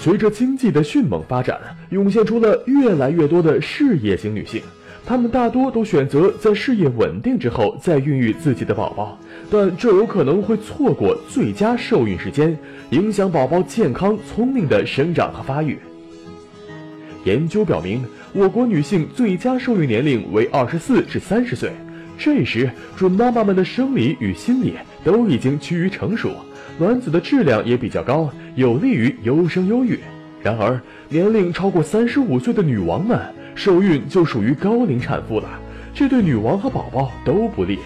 随着经济的迅猛发展，涌现出了越来越多的事业型女性，她们大多都选择在事业稳定之后再孕育自己的宝宝，但这有可能会错过最佳受孕时间，影响宝宝健康聪明的生长和发育。研究表明，我国女性最佳受孕年龄为二十四至三十岁，这时准妈妈们的生理与心理都已经趋于成熟。卵子的质量也比较高，有利于优生优育。然而，年龄超过三十五岁的女王们受孕就属于高龄产妇了，这对女王和宝宝都不利。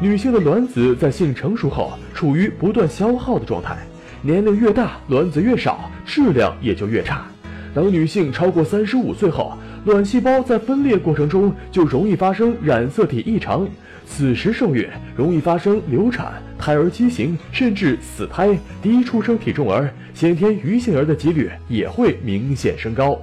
女性的卵子在性成熟后处于不断消耗的状态，年龄越大，卵子越少，质量也就越差。当女性超过三十五岁后，卵细胞在分裂过程中就容易发生染色体异常。此时受孕容易发生流产、胎儿畸形，甚至死胎、低出生体重儿、先天愚性儿的几率也会明显升高。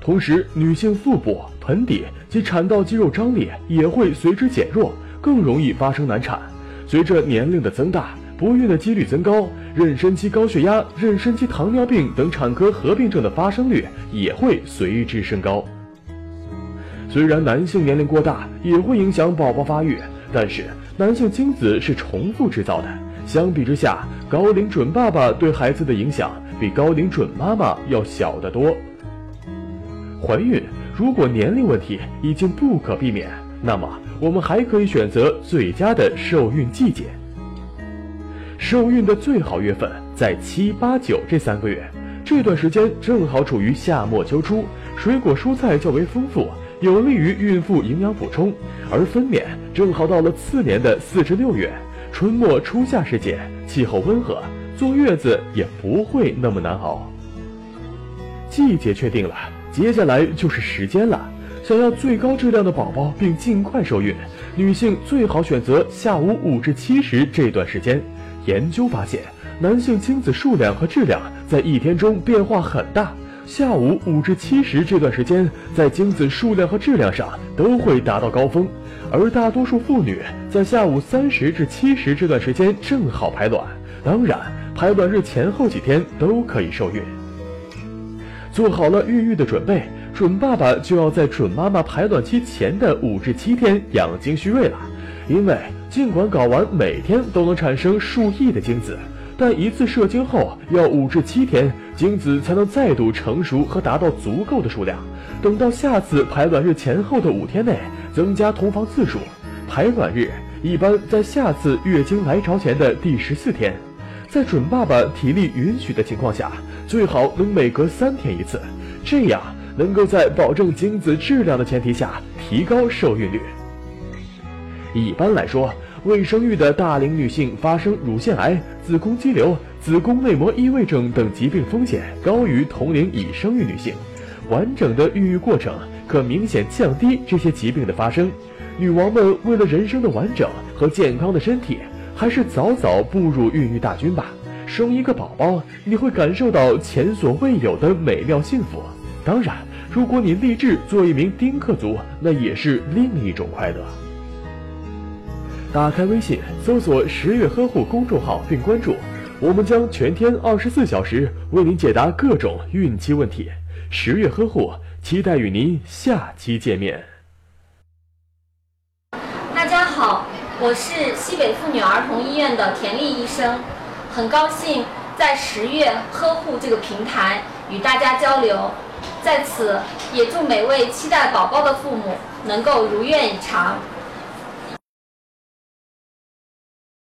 同时，女性腹部、盆底及产道肌肉张力也会随之减弱，更容易发生难产。随着年龄的增大，不孕的几率增高，妊娠期高血压、妊娠期糖尿病等产科合并症的发生率也会随之升高。虽然男性年龄过大也会影响宝宝发育，但是男性精子是重复制造的，相比之下，高龄准爸爸对孩子的影响比高龄准妈妈要小得多。怀孕如果年龄问题已经不可避免，那么我们还可以选择最佳的受孕季节。受孕的最好月份在七八九这三个月，这段时间正好处于夏末秋初，水果蔬菜较为丰富。有利于孕妇营养补充，而分娩正好到了次年的四至六月，春末初夏时节，气候温和，坐月子也不会那么难熬。季节确定了，接下来就是时间了。想要最高质量的宝宝并尽快受孕，女性最好选择下午五至七时这段时间。研究发现，男性精子数量和质量在一天中变化很大。下午五至七时这段时间，在精子数量和质量上都会达到高峰，而大多数妇女在下午三时至七时这段时间正好排卵。当然，排卵日前后几天都可以受孕。做好了孕育的准备，准爸爸就要在准妈妈排卵期前的五至七天养精蓄锐了，因为尽管睾丸每天都能产生数亿的精子。但一次射精后要五至七天，精子才能再度成熟和达到足够的数量。等到下次排卵日前后的五天内增加同房次数，排卵日一般在下次月经来潮前的第十四天。在准爸爸体力允许的情况下，最好能每隔三天一次，这样能够在保证精子质量的前提下提高受孕率。一般来说。未生育的大龄女性发生乳腺癌、子宫肌瘤、子宫内膜异位症等疾病风险高于同龄已生育女性。完整的孕育过程可明显降低这些疾病的发生。女王们为了人生的完整和健康的身体，还是早早步入孕育大军吧。生一个宝宝，你会感受到前所未有的美妙幸福。当然，如果你立志做一名丁克族，那也是另一种快乐。打开微信，搜索“十月呵护”公众号并关注，我们将全天二十四小时为您解答各种孕期问题。十月呵护，期待与您下期见面。大家好，我是西北妇女儿童医院的田丽医生，很高兴在十月呵护这个平台与大家交流，在此也祝每位期待宝宝的父母能够如愿以偿。